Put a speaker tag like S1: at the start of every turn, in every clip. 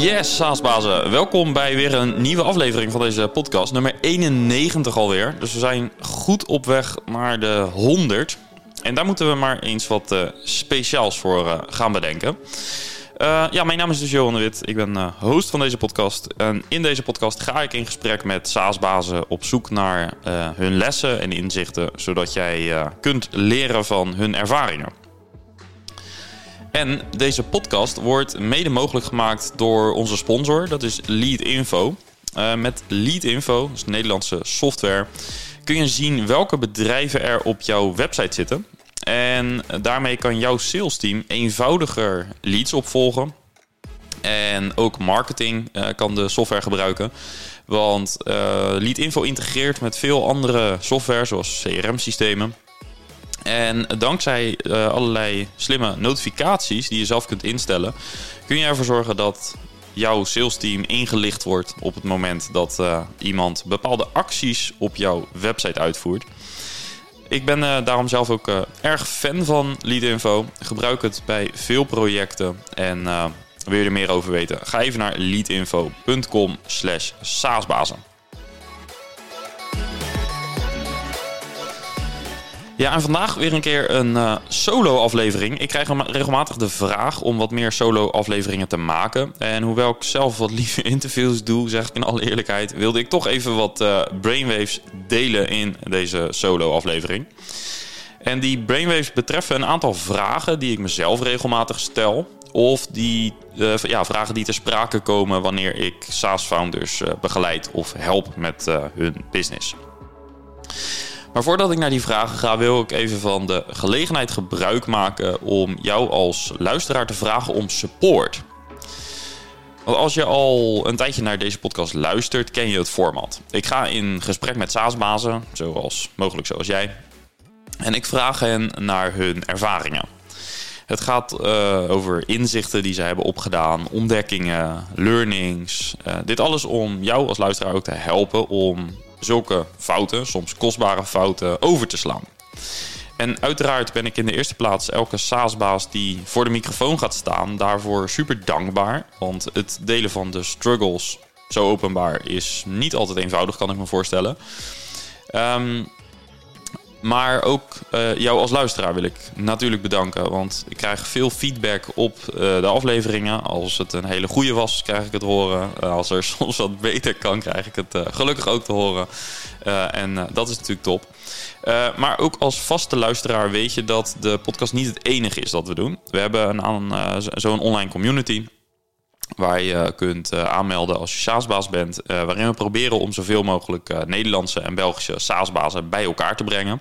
S1: Yes, Saasbazen. Welkom bij weer een nieuwe aflevering van deze podcast. Nummer 91 alweer. Dus we zijn goed op weg naar de 100. En daar moeten we maar eens wat uh, speciaals voor uh, gaan bedenken. Uh, ja, mijn naam is dus Johan de Wit. Ik ben host van deze podcast. En in deze podcast ga ik in gesprek met SaaS-bazen op zoek naar hun lessen en inzichten, zodat jij kunt leren van hun ervaringen. En deze podcast wordt mede mogelijk gemaakt door onze sponsor, dat is Leadinfo. Uh, met Leadinfo, dus Nederlandse software, kun je zien welke bedrijven er op jouw website zitten. En daarmee kan jouw sales team eenvoudiger leads opvolgen. En ook marketing uh, kan de software gebruiken. Want uh, Leadinfo integreert met veel andere software, zoals CRM-systemen. En dankzij uh, allerlei slimme notificaties die je zelf kunt instellen, kun je ervoor zorgen dat jouw sales team ingelicht wordt op het moment dat uh, iemand bepaalde acties op jouw website uitvoert. Ik ben uh, daarom zelf ook erg fan van Leadinfo. Gebruik het bij veel projecten en wil je er meer over weten? Ga even naar leadinfo.com slash saasbazen. Ja, en vandaag weer een keer een uh, solo-aflevering. Ik krijg regelmatig de vraag om wat meer solo-afleveringen te maken. En hoewel ik zelf wat lieve interviews doe, zeg ik in alle eerlijkheid, wilde ik toch even wat uh, brainwaves delen in deze solo-aflevering. En die brainwaves betreffen een aantal vragen die ik mezelf regelmatig stel. Of die uh, ja, vragen die ter sprake komen wanneer ik SaaS-founders begeleid of help met hun business. Maar voordat ik naar die vragen ga, wil ik even van de gelegenheid gebruik maken om jou als luisteraar te vragen om support. Want als je al een tijdje naar deze podcast luistert, ken je het format. Ik ga in gesprek met SaaS-bazen, zoals mogelijk zoals jij. En ik vraag hen naar hun ervaringen. Het gaat uh, over inzichten die ze hebben opgedaan, ontdekkingen, learnings. Uh, dit alles om jou als luisteraar ook te helpen om zulke fouten, soms kostbare fouten, over te slaan. En uiteraard ben ik in de eerste plaats elke SaaS-baas die voor de microfoon gaat staan, daarvoor super dankbaar. Want het delen van de struggles zo openbaar is niet altijd eenvoudig, kan ik me voorstellen. Um, maar ook uh, jou als luisteraar wil ik natuurlijk bedanken. Want ik krijg veel feedback op uh, de afleveringen. Als het een hele goede was, krijg ik het horen. Uh, als er soms wat beter kan, krijg ik het gelukkig ook te horen. en dat is natuurlijk top. maar ook als vaste luisteraar weet je dat de podcast niet het enige is dat we doen. We hebben een, zo'n online community waar je kunt uh, aanmelden als je SaaS-baas bent. Uh, waarin we proberen om zoveel mogelijk uh, Nederlandse en Belgische SaaS-bazen bij elkaar te brengen.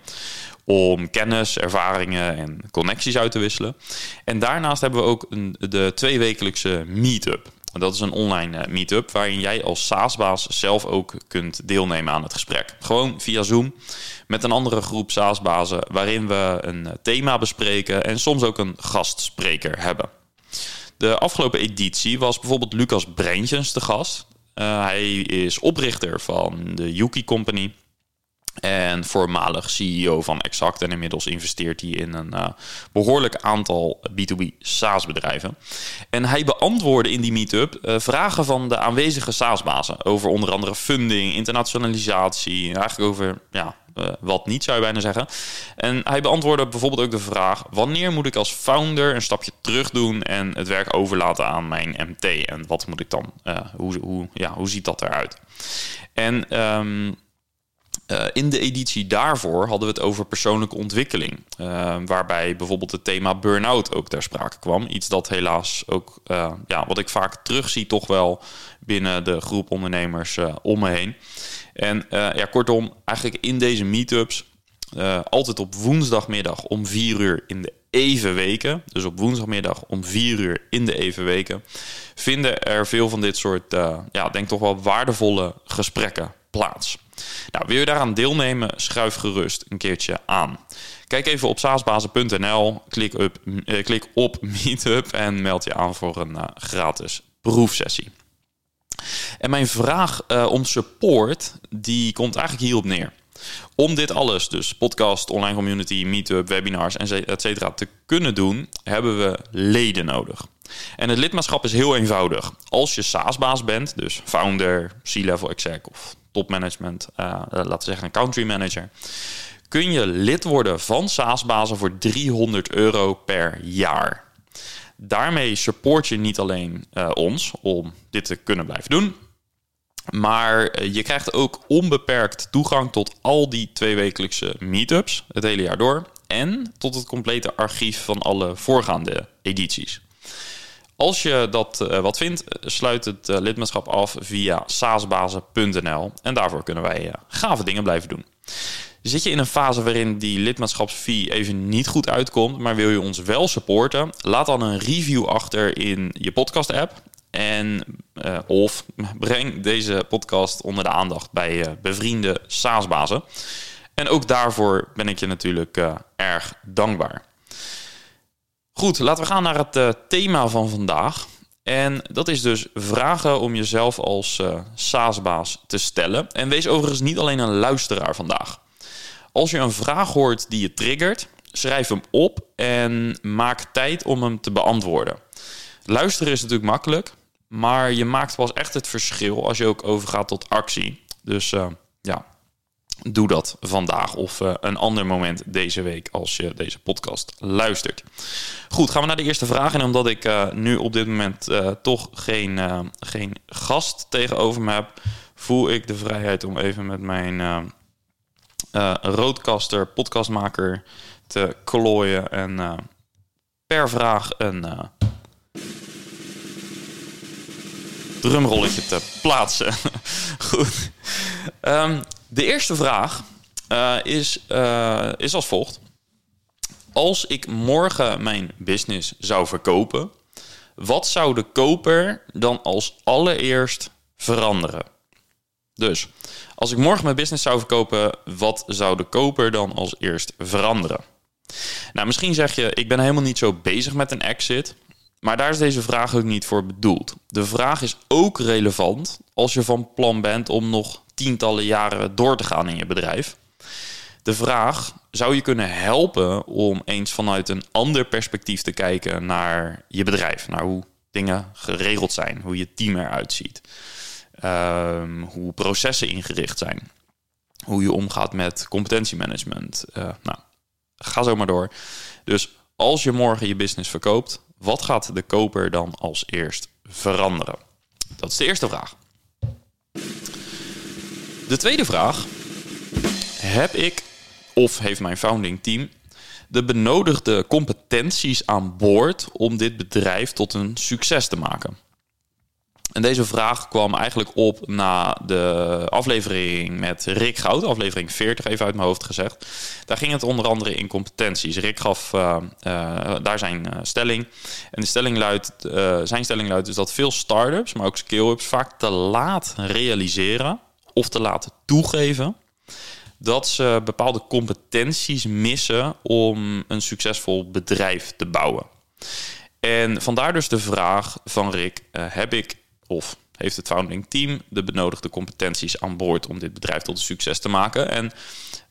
S1: Om kennis, ervaringen en connecties uit te wisselen. En daarnaast hebben we ook een, de tweewekelijkse meetup. Dat is een online meetup waarin jij als SaaS-baas zelf ook kunt deelnemen aan het gesprek. Gewoon via Zoom met een andere groep SaaS-bazen waarin we een thema bespreken en soms ook een gastspreker hebben. De afgelopen editie was bijvoorbeeld Lucas Breintjes te gast. Uh, hij is oprichter van de Yuki Company. En voormalig CEO van Exact. En inmiddels investeert hij in een uh, behoorlijk aantal B2B SaaS-bedrijven. En hij beantwoordde in die meetup uh, vragen van de aanwezige SaaS-bazen. Over onder andere funding, internationalisatie. Eigenlijk over ja, wat niet, zou je bijna zeggen. En hij beantwoordde bijvoorbeeld ook de vraag: wanneer moet ik als founder een stapje terug doen en het werk overlaten aan mijn MT? En wat moet ik dan? Uh, hoe, hoe, ja, hoe ziet dat eruit? En um, uh, in de editie daarvoor hadden we het over persoonlijke ontwikkeling. Uh, waarbij bijvoorbeeld het thema burn-out ook ter sprake kwam. Iets dat helaas ook, ja, wat ik vaak terugzie, toch wel binnen de groep ondernemers om me heen. En ja, kortom, eigenlijk in deze meetups, altijd op woensdagmiddag om vier uur in de even weken, dus op woensdagmiddag om vier uur in de even weken, vinden er veel van dit soort, ja, denk toch wel waardevolle gesprekken plaats. Nou, wil je daaraan deelnemen, schuif gerust een keertje aan. Kijk even op saasbazen.nl, klik, op, eh, klik op Meetup en meld je aan voor een gratis proefsessie. En mijn vraag uh, om support, die komt eigenlijk hierop neer. Om dit alles, dus podcast, online community, meetup, webinars, et cetera, te kunnen doen, hebben we leden nodig. En het lidmaatschap is heel eenvoudig. Als je SaaS-baas bent, dus founder, C-level exec of topmanagement, uh, laten we zeggen een country manager, kun je lid worden van SaaS-bazen voor 300 euro per jaar. Daarmee support je niet alleen uh, ons om dit te kunnen blijven doen, maar eh, je krijgt ook onbeperkt toegang tot al die tweewekelijkse meetups het hele jaar door. En tot het complete archief van alle voorgaande edities. Als je dat uh, wat vindt, sluit het lidmaatschap af via saasbazen.nl. En daarvoor kunnen wij gave dingen blijven doen. Zit je in een fase waarin die lidmaatschapsfee even niet goed uitkomt, maar wil je ons wel supporten? Laat dan een review achter in je podcast-app. En uh, of breng deze podcast onder de aandacht bij uh, bevriende SaaS-bazen. En ook daarvoor ben ik je natuurlijk uh, erg dankbaar. Goed, laten we gaan naar het thema van vandaag. En dat is dus vragen om jezelf als SaaS-baas te stellen. En wees overigens niet alleen een luisteraar vandaag. Als je een vraag hoort die je triggert, schrijf hem op en maak tijd om hem te beantwoorden. Luisteren is natuurlijk makkelijk, maar je maakt pas echt het verschil als je ook overgaat tot actie. Dus uh, ja, doe dat vandaag of uh, een ander moment deze week als je deze podcast luistert. Goed, gaan we naar de eerste vraag. En omdat ik uh, nu op dit moment toch geen, geen gast tegenover me heb, voel ik de vrijheid om even met mijn roodkaster, podcastmaker te klooien en per vraag een drumrolletje te plaatsen. Goed. Um, de eerste vraag uh, is, uh, is als volgt. Als ik morgen mijn business zou verkopen, wat zou de koper dan als allereerst veranderen? Dus, als ik morgen mijn business zou verkopen, wat zou de koper dan als eerst veranderen? Nou, misschien zeg je, ik ben helemaal niet zo bezig met een exit. Maar daar is deze vraag ook niet voor bedoeld. De vraag is ook relevant als je van plan bent om nog tientallen jaren door te gaan in je bedrijf. De vraag zou je kunnen helpen om eens vanuit een ander perspectief te kijken naar je bedrijf, naar hoe dingen geregeld zijn, hoe je team eruit ziet, um, hoe processen ingericht zijn, hoe je omgaat met competentiemanagement. Uh, nou, ga zo maar door. Dus als je morgen je business verkoopt, wat gaat de koper dan als eerst veranderen? Dat is de eerste vraag. De tweede vraag. Heb ik of heeft mijn founding team de benodigde competenties aan boord om dit bedrijf tot een succes te maken? En deze vraag kwam eigenlijk op na de aflevering met Rick Goud, aflevering 40 even uit mijn hoofd gezegd. Daar ging het onder andere in competenties. Rick gaf uh, uh, daar zijn uh, stelling. En de stelling luidt, zijn stelling luidt dus dat veel startups, maar ook scale-ups, vaak te laat realiseren of te laat toegeven dat ze bepaalde competenties missen om een succesvol bedrijf te bouwen. En vandaar dus de vraag van Rick: heb ik of heeft het founding team de benodigde competenties aan boord om dit bedrijf tot een succes te maken? En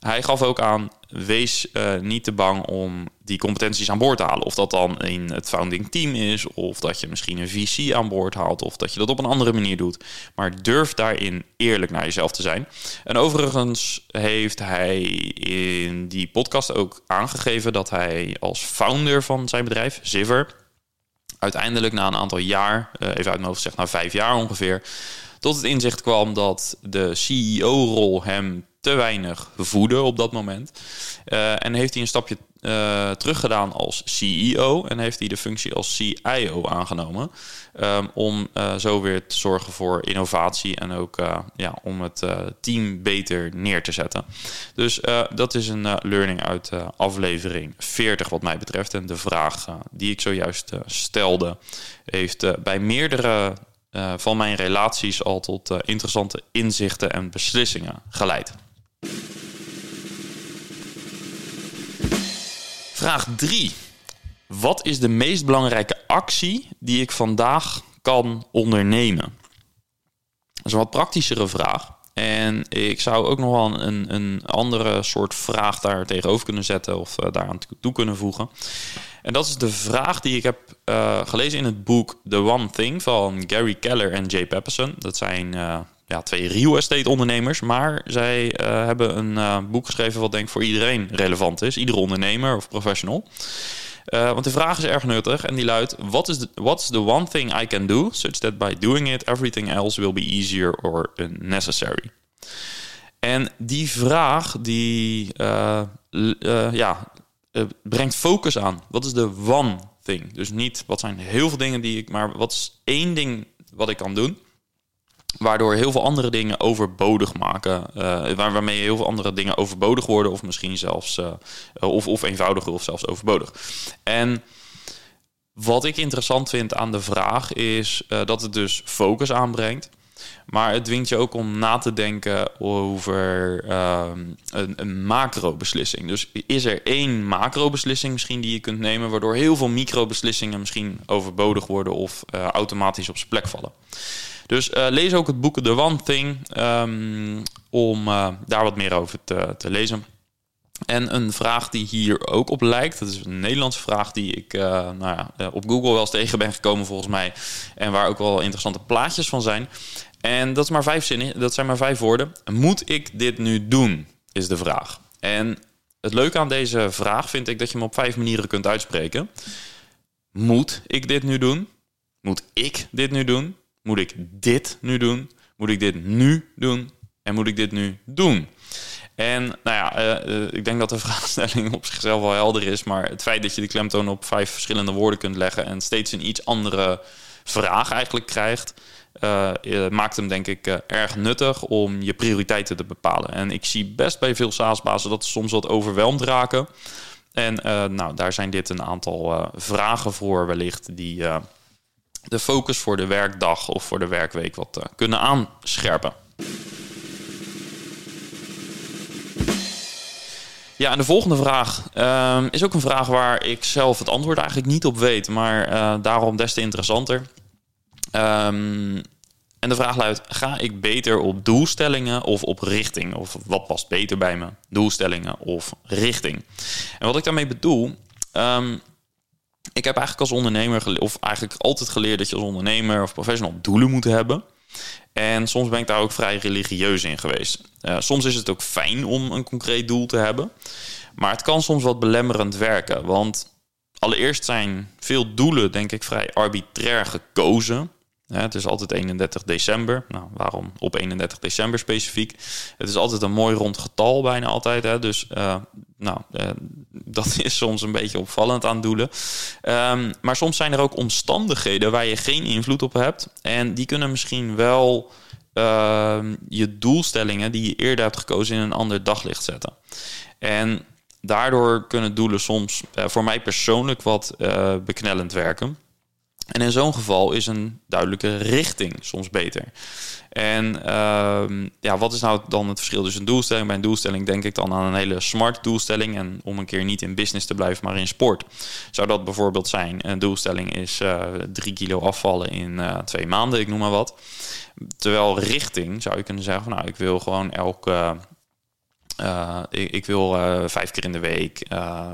S1: hij gaf ook aan: wees uh, niet te bang om die competenties aan boord te halen. Of dat dan in het founding team is, of dat je misschien een VC aan boord haalt, of dat je dat op een andere manier doet. Maar durf daarin eerlijk naar jezelf te zijn. En overigens heeft hij in die podcast ook aangegeven dat hij als founder van zijn bedrijf, Ziver uiteindelijk na een aantal jaar, uh, even uit mijn hoofd na vijf jaar ongeveer, tot het inzicht kwam dat de CEO-rol hem te weinig voeden op dat moment. Uh, en heeft hij een stapje uh, teruggedaan als CEO en heeft hij de functie als CIO aangenomen. Um, om uh, zo weer te zorgen voor innovatie en ook ja, om het team beter neer te zetten. Dus dat is een learning uit aflevering 40 wat mij betreft. En de vraag die ik zojuist stelde heeft bij meerdere van mijn relaties al tot interessante inzichten en beslissingen geleid. Vraag 3. Wat is de meest belangrijke actie die ik vandaag kan ondernemen? Dat is een wat praktischere vraag. En ik zou ook nog wel een, een andere soort vraag daar tegenover kunnen zetten of uh, daaraan toe kunnen voegen. En dat is de vraag die ik heb uh, gelezen in het boek The One Thing van Gary Keller en Jay Pappison. Dat zijn uh, ja, twee real estate ondernemers, maar zij uh, hebben een boek geschreven wat denk ik voor iedereen relevant is. Iedere ondernemer of professional. want de vraag is erg nuttig en die luidt: What is the, what's the one thing I can do such that by doing it everything else will be easier or necessary? En die vraag die ja, brengt focus aan. Wat is de one thing? Dus niet wat zijn heel veel dingen die ik, maar wat is één ding wat ik kan doen? Waardoor heel veel andere dingen overbodig maken. Uh, waarmee heel veel andere dingen overbodig worden, of misschien zelfs uh, of, of eenvoudiger of zelfs overbodig. En wat ik interessant vind aan de vraag is dat het dus focus aanbrengt. Maar het dwingt je ook om na te denken over ehm, een, een macro-beslissing. Dus is er één macro-beslissing misschien die je kunt nemen, waardoor heel veel micro-beslissingen misschien overbodig worden of automatisch op zijn plek vallen. Dus uh, lees ook het boek The One Thing um, om uh, daar wat meer over te, te lezen. En een vraag die hier ook op lijkt, dat is een Nederlandse vraag die ik uh, nou ja, op Google wel eens tegen ben gekomen volgens mij. En waar ook wel interessante plaatjes van zijn. En dat, is maar vijf zinnen, dat zijn maar vijf woorden. Moet ik dit nu doen? Is de vraag. En het leuke aan deze vraag vind ik dat je hem op vijf manieren kunt uitspreken. Moet ik dit nu doen? Moet ik dit nu doen? Moet ik dit nu doen? Moet ik dit nu doen? En moet ik dit nu doen? En nou ja, uh, ik denk dat de vraagstelling op zichzelf wel helder is. Maar het feit dat je de klemtoon op vijf verschillende woorden kunt leggen en steeds een iets andere vraag eigenlijk krijgt, uh, maakt hem denk ik erg nuttig om je prioriteiten te bepalen. En ik zie best bij veel SaaS-bazen dat ze soms wat overweldigd raken. En nou, daar zijn dit een aantal vragen voor wellicht die de focus voor de werkdag of voor de werkweek wat kunnen aanscherpen. Ja, en de volgende vraag uh, is ook een vraag waar ik zelf het antwoord eigenlijk niet op weet, maar uh, daarom des te interessanter. Um, en de vraag luidt: ga ik beter op doelstellingen of op richting? Of wat past beter bij me? Doelstellingen of richting? En wat ik daarmee bedoel. Um, ik heb eigenlijk als ondernemer, of eigenlijk altijd geleerd dat je als ondernemer of professional doelen moet hebben. En soms ben ik daar ook vrij religieus in geweest. Uh, soms is het ook fijn om een concreet doel te hebben. Maar het kan soms wat belemmerend werken. Want allereerst zijn veel doelen, denk ik, vrij arbitrair gekozen het is altijd 31 december. Nou, waarom op 31 december specifiek? Het is altijd een mooi rond getal, bijna altijd. Hè? Dus uh, nou, uh, dat is soms een beetje opvallend aan doelen. Um, maar soms zijn er ook omstandigheden waar je geen invloed op hebt. En die kunnen misschien wel uh, je doelstellingen die je eerder hebt gekozen in een ander daglicht zetten. En daardoor kunnen doelen soms eh, voor mij persoonlijk wat beknellend werken. En in zo'n geval is een duidelijke richting soms beter. En uh, ja, wat is nou dan het verschil tussen doelstelling? Bij een doelstelling denk ik dan aan een hele smart doelstelling. En om een keer niet in business te blijven, maar in sport. Zou dat bijvoorbeeld zijn? Een doelstelling is uh, drie kilo afvallen in uh, twee maanden, ik noem maar wat. Terwijl richting zou je kunnen zeggen van nou, ik wil gewoon elke... Uh, ik, wil vijf keer in de week, uh,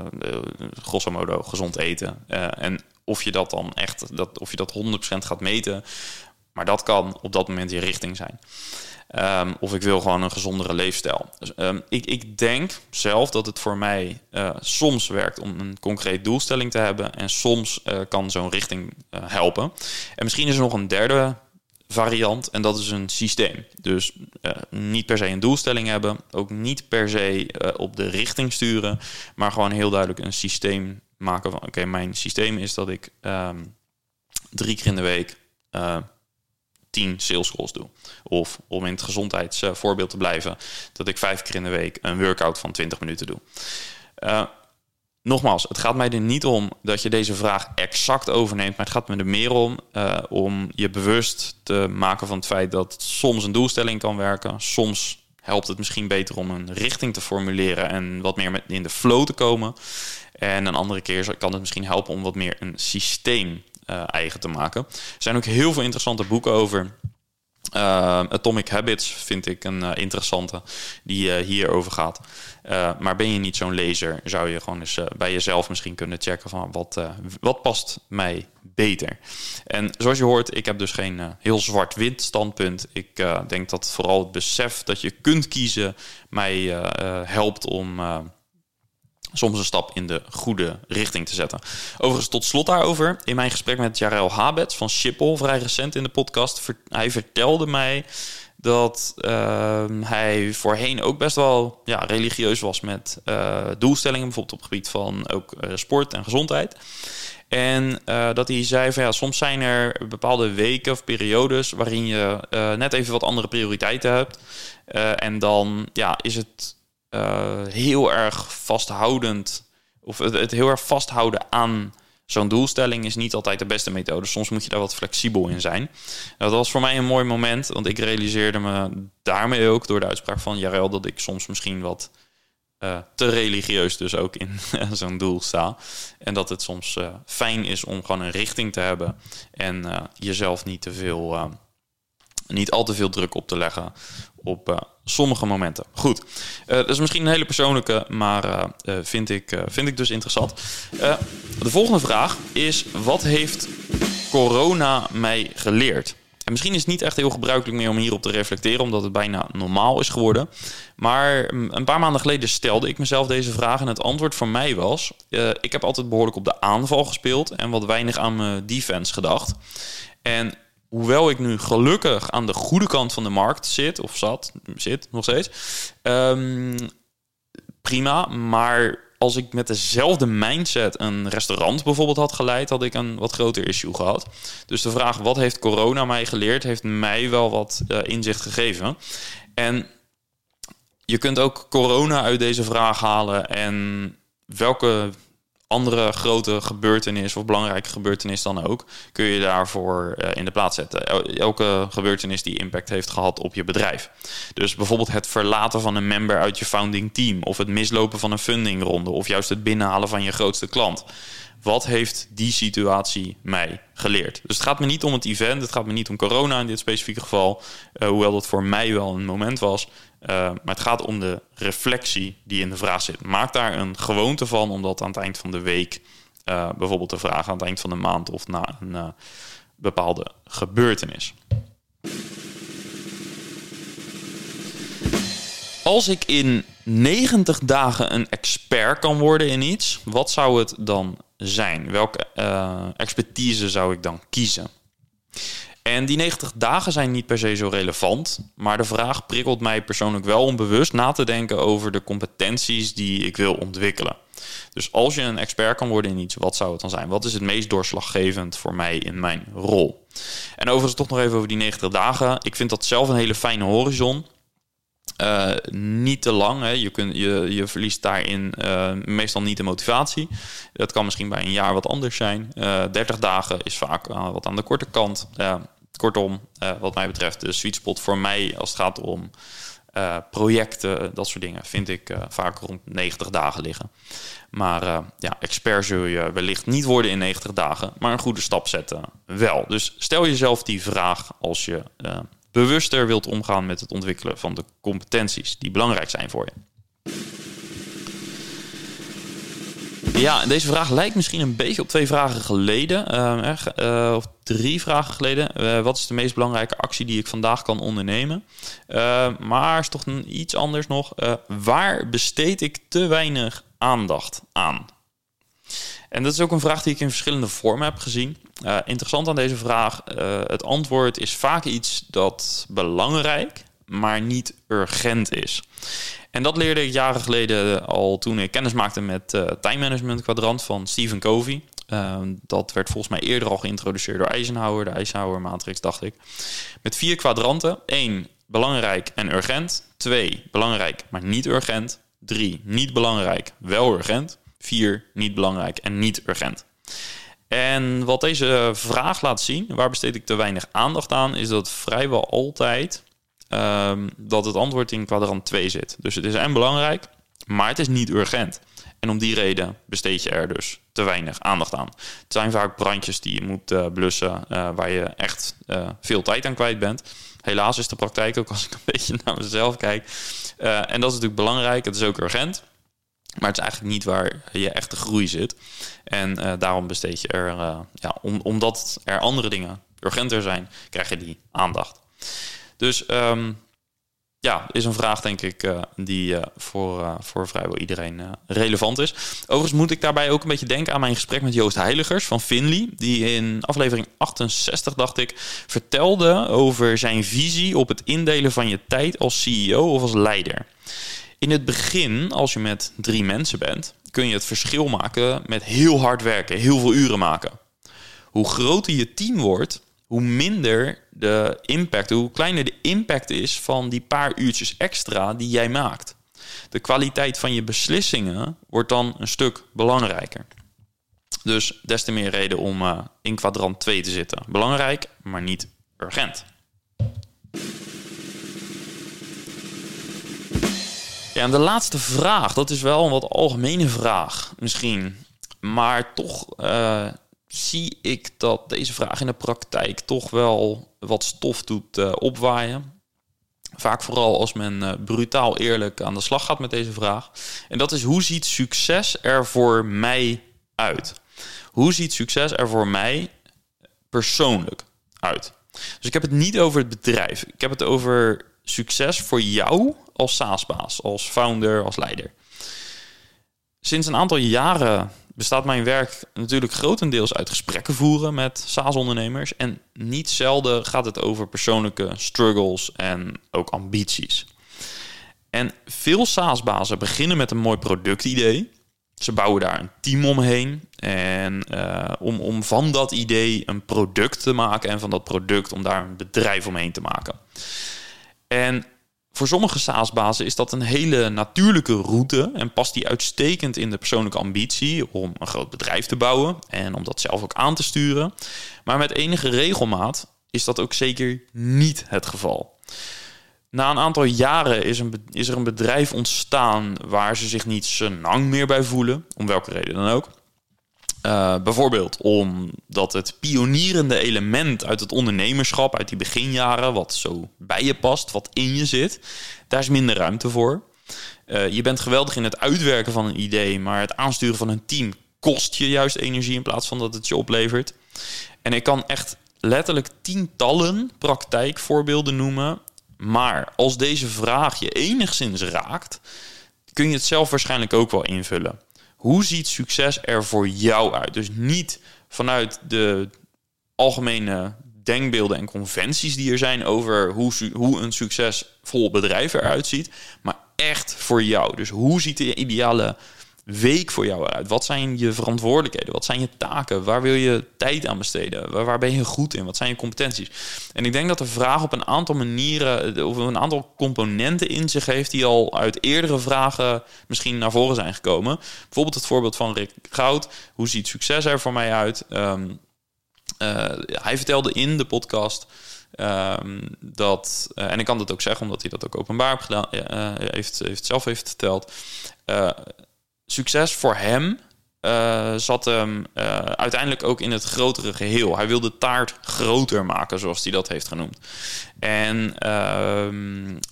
S1: grosso modo, gezond eten. en of je dat dan echt, dat, of je dat 100% gaat meten. Maar dat kan op dat moment je richting zijn. Um, of ik wil gewoon een gezondere leefstijl. Dus, um, ik, ik denk zelf dat het voor mij uh, soms werkt om een concreet doelstelling te hebben. En soms uh, kan zo'n richting uh, helpen. En misschien is er nog een derde variant en dat is een systeem. Dus niet per se een doelstelling hebben, ook niet per se op de richting sturen, maar gewoon heel duidelijk een systeem maken van... oké, mijn systeem is dat ik um, drie keer in de week uh, tien sales calls doe. Of om in het gezondheidsvoorbeeld te blijven... dat ik vijf keer in de week een workout van 20 minuten doe. Uh, nogmaals, het gaat mij er niet om dat je deze vraag exact overneemt, maar het gaat me er meer om om je bewust te maken van het feit dat soms een doelstelling kan werken, soms helpt het misschien beter om een richting te formuleren en wat meer in de flow te komen. En een andere keer kan het misschien helpen om wat meer een systeem uh, eigen te maken. Er zijn ook heel veel interessante boeken over. Uh, Atomic Habits vind ik een uh, interessante die uh, hierover gaat. maar ben je niet zo'n lezer, zou je gewoon eens bij jezelf misschien kunnen checken van wat, wat past mij beter. En zoals je hoort, ik heb dus geen heel zwart-wit standpunt. Ik denk dat vooral het besef dat je kunt kiezen mij helpt om soms een stap in de goede richting te zetten. Overigens, tot slot daarover. In mijn gesprek met Jarel Habets van Schiphol, vrij recent in de podcast, hij vertelde mij dat uh, hij voorheen ook best wel ja, religieus was met uh, doelstellingen, bijvoorbeeld op het gebied van ook uh, sport en gezondheid. En uh, dat hij zei van ja, soms zijn er bepaalde weken of periodes waarin je net even wat andere prioriteiten hebt. en dan ja, is het heel erg vasthoudend, of het, heel erg vasthouden aan zo'n doelstelling is niet altijd de beste methode. Soms moet je daar wat flexibel in zijn. Dat was voor mij een mooi moment, want ik realiseerde me daarmee ook door de uitspraak van Jarel dat ik soms misschien wat uh, te religieus dus ook in zo'n doel sta. En dat het soms uh, fijn is om gewoon een richting te hebben en jezelf niet te veel, niet al te veel druk op te leggen op sommige momenten. Goed, uh, dat is misschien een hele persoonlijke, maar uh, vind, ik, vind ik dus interessant. de volgende vraag is: wat heeft corona mij geleerd? En misschien is het niet echt heel gebruikelijk meer om hierop te reflecteren, omdat het bijna normaal is geworden. Maar mm, een paar maanden geleden stelde ik mezelf deze vraag en het antwoord voor mij was: ik heb altijd behoorlijk op de aanval gespeeld en wat weinig aan mijn defense gedacht. En hoewel ik nu gelukkig aan de goede kant van de markt zit, of zat, zit nog steeds, um, prima. Maar als ik met dezelfde mindset een restaurant bijvoorbeeld had geleid, had ik een wat groter issue gehad. Dus de vraag, wat heeft corona mij geleerd, heeft mij wel wat uh, inzicht gegeven. En je kunt ook corona uit deze vraag halen en welke andere grote gebeurtenis of belangrijke gebeurtenis dan ook, kun je daarvoor uh, in de plaats zetten. Elke gebeurtenis die impact heeft gehad op je bedrijf. Dus bijvoorbeeld het verlaten van een member uit je founding team, of het mislopen van een fundingronde, of juist het binnenhalen van je grootste klant. Wat heeft die situatie mij geleerd? Dus het gaat me niet om het event, het gaat me niet om corona in dit specifieke geval, uh, hoewel dat voor mij wel een moment was. Uh, maar het gaat om de reflectie die in de vraag zit. Maak daar een gewoonte van om dat aan het eind van de week uh, bijvoorbeeld te vragen, aan het eind van de maand of na een uh, bepaalde gebeurtenis. Als ik in 90 dagen een expert kan worden in iets, wat zou het dan zijn? Welke expertise zou ik dan kiezen? En die 90 dagen zijn niet per se zo relevant. Maar de vraag prikkelt mij persoonlijk wel om bewust na te denken over de competenties die ik wil ontwikkelen. Dus als je een expert kan worden in iets, wat zou het dan zijn? Wat is het meest doorslaggevend voor mij in mijn rol? En overigens toch nog even over die 90 dagen. Ik vind dat zelf een hele fijne horizon. Uh, niet te lang. Hè. Je, kunt, je, je verliest daarin uh, meestal niet de motivatie. Dat kan misschien bij een jaar wat anders zijn. Uh, eh, 30 dagen is vaak wat aan de korte kant. Kortom, uh, wat mij betreft, de sweet spot voor mij als het gaat om uh, projecten, dat soort dingen, vind ik uh, vaak rond 90 dagen liggen. Maar ja, expert zul je wellicht niet worden in 90 dagen, maar een goede stap zetten wel. Dus stel jezelf die vraag als je bewuster wilt omgaan met het ontwikkelen van de competenties die belangrijk zijn voor je. Ja, deze vraag lijkt misschien een beetje op twee vragen geleden. Uh, of drie vragen geleden. Uh, wat is de meest belangrijke actie die ik vandaag kan ondernemen? Uh, maar is toch iets anders nog. waar besteed ik te weinig aandacht aan? En dat is ook een vraag die ik in verschillende vormen heb gezien. interessant aan deze vraag. het antwoord is vaak iets dat belangrijk, maar niet urgent is. En dat leerde ik jaren geleden al toen ik kennis maakte met uh, time management kwadrant van Stephen Covey. Uh, dat werd volgens mij eerder al geïntroduceerd door Eisenhower, de Eisenhower matrix, dacht ik. Met vier kwadranten. 1. Belangrijk en urgent. 2. Belangrijk, maar niet urgent. 3. Niet belangrijk, wel urgent. 4. Niet belangrijk en niet urgent. En wat deze vraag laat zien, waar besteed ik te weinig aandacht aan, is dat vrijwel altijd um, dat het antwoord in kwadrant 2 zit. Dus het is en belangrijk, maar het is niet urgent. En om die reden besteed je er dus te weinig aandacht aan. Het zijn vaak brandjes die je moet uh, blussen, uh, waar je echt uh, veel tijd aan kwijt bent. Helaas is de praktijk ook als ik een beetje naar mezelf kijk. en dat is natuurlijk belangrijk, het is ook urgent. Maar het is eigenlijk niet waar je echte groei zit. En daarom besteed je er, ja, om, omdat er andere dingen urgenter zijn, krijg je die aandacht. Dus um, ja, is een vraag denk ik uh, die uh, voor, uh, voor vrijwel iedereen relevant is. Overigens moet ik daarbij ook een beetje denken aan mijn gesprek met Joost Heiligers van Finley. Die in aflevering 68, dacht ik, vertelde over zijn visie op het indelen van je tijd als CEO of als leider. In het begin, als je met drie mensen bent, kun je het verschil maken met heel hard werken, heel veel uren maken. Hoe groter je team wordt, hoe minder de impact, hoe kleiner de impact is van die paar uurtjes extra die jij maakt. De kwaliteit van je beslissingen wordt dan een stuk belangrijker. Dus des te meer reden om uh, in kwadrant 2 te zitten. Belangrijk, maar niet urgent. Ja, en de laatste vraag, dat is wel een wat algemene vraag misschien. Maar toch uh, zie ik dat deze vraag in de praktijk toch wel wat stof doet uh, opwaaien. Vaak vooral als men uh, brutaal eerlijk aan de slag gaat met deze vraag. En dat is hoe ziet succes er voor mij uit? Hoe ziet succes er voor mij persoonlijk uit? Dus ik heb het niet over het bedrijf. Ik heb het over succes voor jou als SaaS-baas, als founder, als leider. Sinds een aantal jaren bestaat mijn werk natuurlijk grotendeels uit gesprekken voeren met SaaS-ondernemers. En niet zelden gaat het over persoonlijke struggles en ook ambities. En veel SaaS-bazen beginnen met een mooi productidee. Ze bouwen daar een team omheen. En uh, om, om van dat idee een product te maken en van dat product om daar een bedrijf omheen te maken. En voor sommige SaaS-bazen is dat een hele natuurlijke route en past die uitstekend in de persoonlijke ambitie om een groot bedrijf te bouwen en om dat zelf ook aan te sturen. Maar met enige regelmaat is dat ook zeker niet het geval. Na een aantal jaren is, een, is er een bedrijf ontstaan waar ze zich niet lang meer bij voelen, om welke reden dan ook. Uh, bijvoorbeeld omdat het pionierende element uit het ondernemerschap, uit die beginjaren, wat zo bij je past, wat in je zit, daar is minder ruimte voor. Uh, je bent geweldig in het uitwerken van een idee, maar het aansturen van een team kost je juist energie in plaats van dat het je oplevert. En ik kan echt letterlijk tientallen praktijkvoorbeelden noemen. Maar als deze vraag je enigszins raakt, kun je het zelf waarschijnlijk ook wel invullen. Hoe ziet succes er voor jou uit? Dus niet vanuit de algemene denkbeelden en conventies die er zijn over hoe, hoe een succesvol bedrijf eruit ziet, maar echt voor jou. Dus hoe ziet de ideale week voor jou eruit? Wat zijn je verantwoordelijkheden? Wat zijn je taken? Waar wil je tijd aan besteden? Waar, waar ben je goed in? Wat zijn je competenties? En ik denk dat de vraag op een aantal manieren of een aantal componenten in zich heeft die al uit eerdere vragen misschien naar voren zijn gekomen. Bijvoorbeeld het voorbeeld van Rick Goud. Hoe ziet succes er voor mij uit? Um, uh, hij vertelde in de podcast um, dat, uh, en ik kan dat ook zeggen omdat hij dat ook openbaar gedaan, uh, heeft, heeft zelf heeft verteld succes voor hem uh, zat hem uh, uiteindelijk ook in het grotere geheel. Hij wilde de taart groter maken, zoals hij dat heeft genoemd. En uh,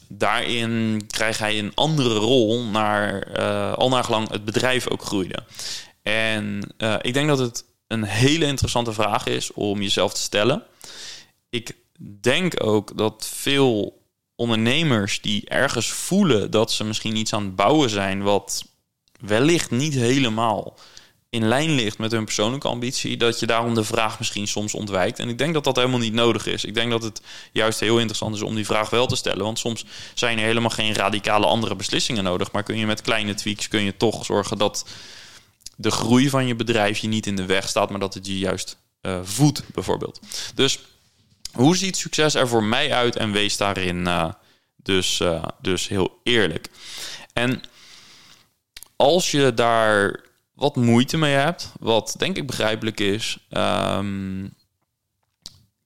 S1: daarin krijgt hij een andere rol naar, eh, al naar gelang het bedrijf ook groeide. En ik denk dat het een hele interessante vraag is om jezelf te stellen. Ik denk ook dat veel ondernemers die ergens voelen dat ze misschien iets aan het bouwen zijn wat wellicht niet helemaal in lijn ligt met hun persoonlijke ambitie, dat je daarom de vraag misschien soms ontwijkt. En ik denk dat dat helemaal niet nodig is. Ik denk dat het juist heel interessant is om die vraag wel te stellen. Want soms zijn er helemaal geen radicale andere beslissingen nodig. Maar kun je met kleine tweaks kun je toch zorgen dat de groei van je bedrijf je niet in de weg staat, maar dat het je juist uh, voedt, bijvoorbeeld. Dus hoe ziet succes er voor mij uit en wees daarin uh, dus, uh, dus heel eerlijk. En als je daar wat moeite mee hebt, wat denk ik begrijpelijk is, um,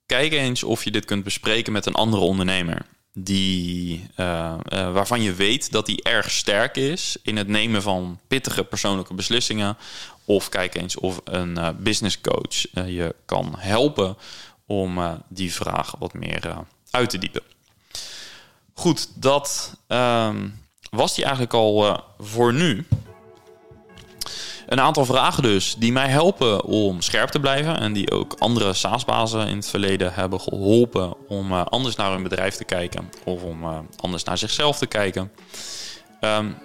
S1: kijk eens of je dit kunt bespreken met een andere ondernemer. die, uh, uh, waarvan je weet dat die erg sterk is in het nemen van pittige persoonlijke beslissingen. Of kijk eens of een uh, business coach je kan helpen om die vraag wat meer uit te diepen. Goed, dat ehm, was die eigenlijk al voor nu. Een aantal vragen dus die mij helpen om scherp te blijven. En die ook andere SaaS-bazen in het verleden hebben geholpen om uh, anders naar hun bedrijf te kijken. Of om uh, anders naar zichzelf te kijken. Um,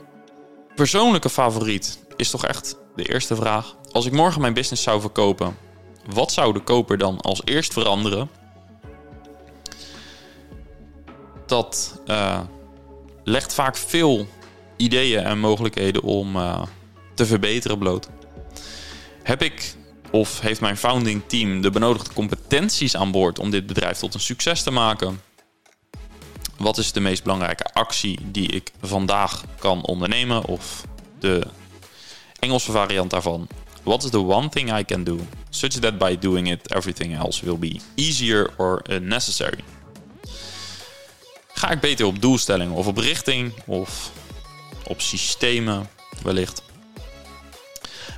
S1: persoonlijke favoriet is toch echt de eerste vraag. Als ik morgen mijn business zou verkopen, wat zou de koper dan als eerst veranderen? Dat legt vaak veel ideeën en mogelijkheden om te verbeteren bloot. Heb ik of heeft mijn founding team de benodigde competenties aan boord om dit bedrijf tot een succes te maken? Wat is de meest belangrijke actie die ik vandaag kan ondernemen? Of de Engelse variant daarvan. What is the one thing I can do, such that by doing it everything else will be easier or unnecessary? Ga ik beter op doelstellingen of op richting of op systemen wellicht?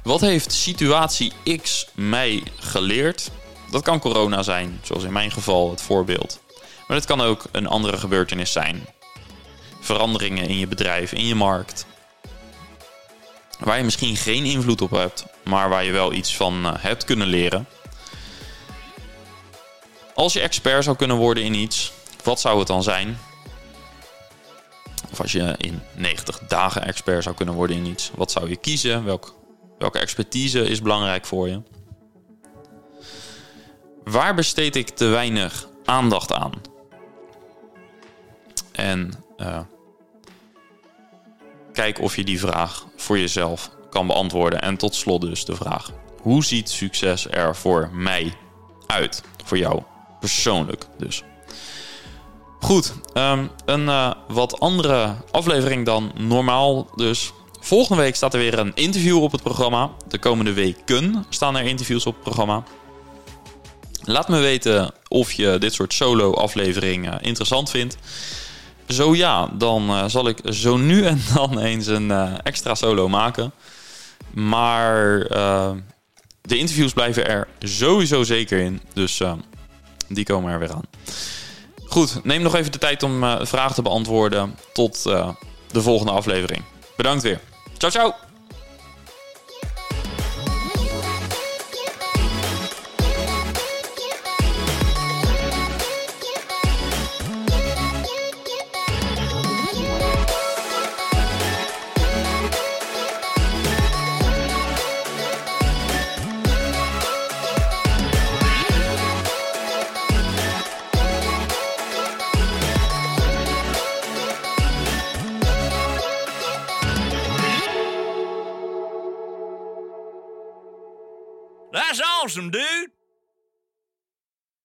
S1: Wat heeft situatie X mij geleerd? Dat kan corona zijn, zoals in mijn geval het voorbeeld. Maar het kan ook een andere gebeurtenis zijn. Veranderingen in je bedrijf, in je markt. Waar je misschien geen invloed op hebt, maar waar je wel iets van eh, hebt kunnen leren. Als je expert zou kunnen worden in iets, wat zou het dan zijn? Of als je in 90 dagen expert zou kunnen worden in iets, wat zou je kiezen? Welk Welke expertise is belangrijk voor je? Waar besteed ik te weinig aandacht aan? En uh, kijk of je die vraag voor jezelf kan beantwoorden. En tot slot dus de vraag: hoe ziet succes er voor mij uit? Voor jou persoonlijk dus. Goed, um, een uh, wat andere aflevering dan normaal dus. Volgende week staat er weer een interview op het programma. De komende weken staan er interviews op het programma. Laat me weten of je dit soort solo-afleveringen interessant vindt. Zo ja, dan uh, zal ik zo nu en dan eens een extra solo maken. Maar de interviews blijven er sowieso zeker in. Dus die komen er weer aan. Goed, neem nog even de tijd om vragen te beantwoorden. Tot de volgende aflevering. Bedankt weer. Ciao, ciao.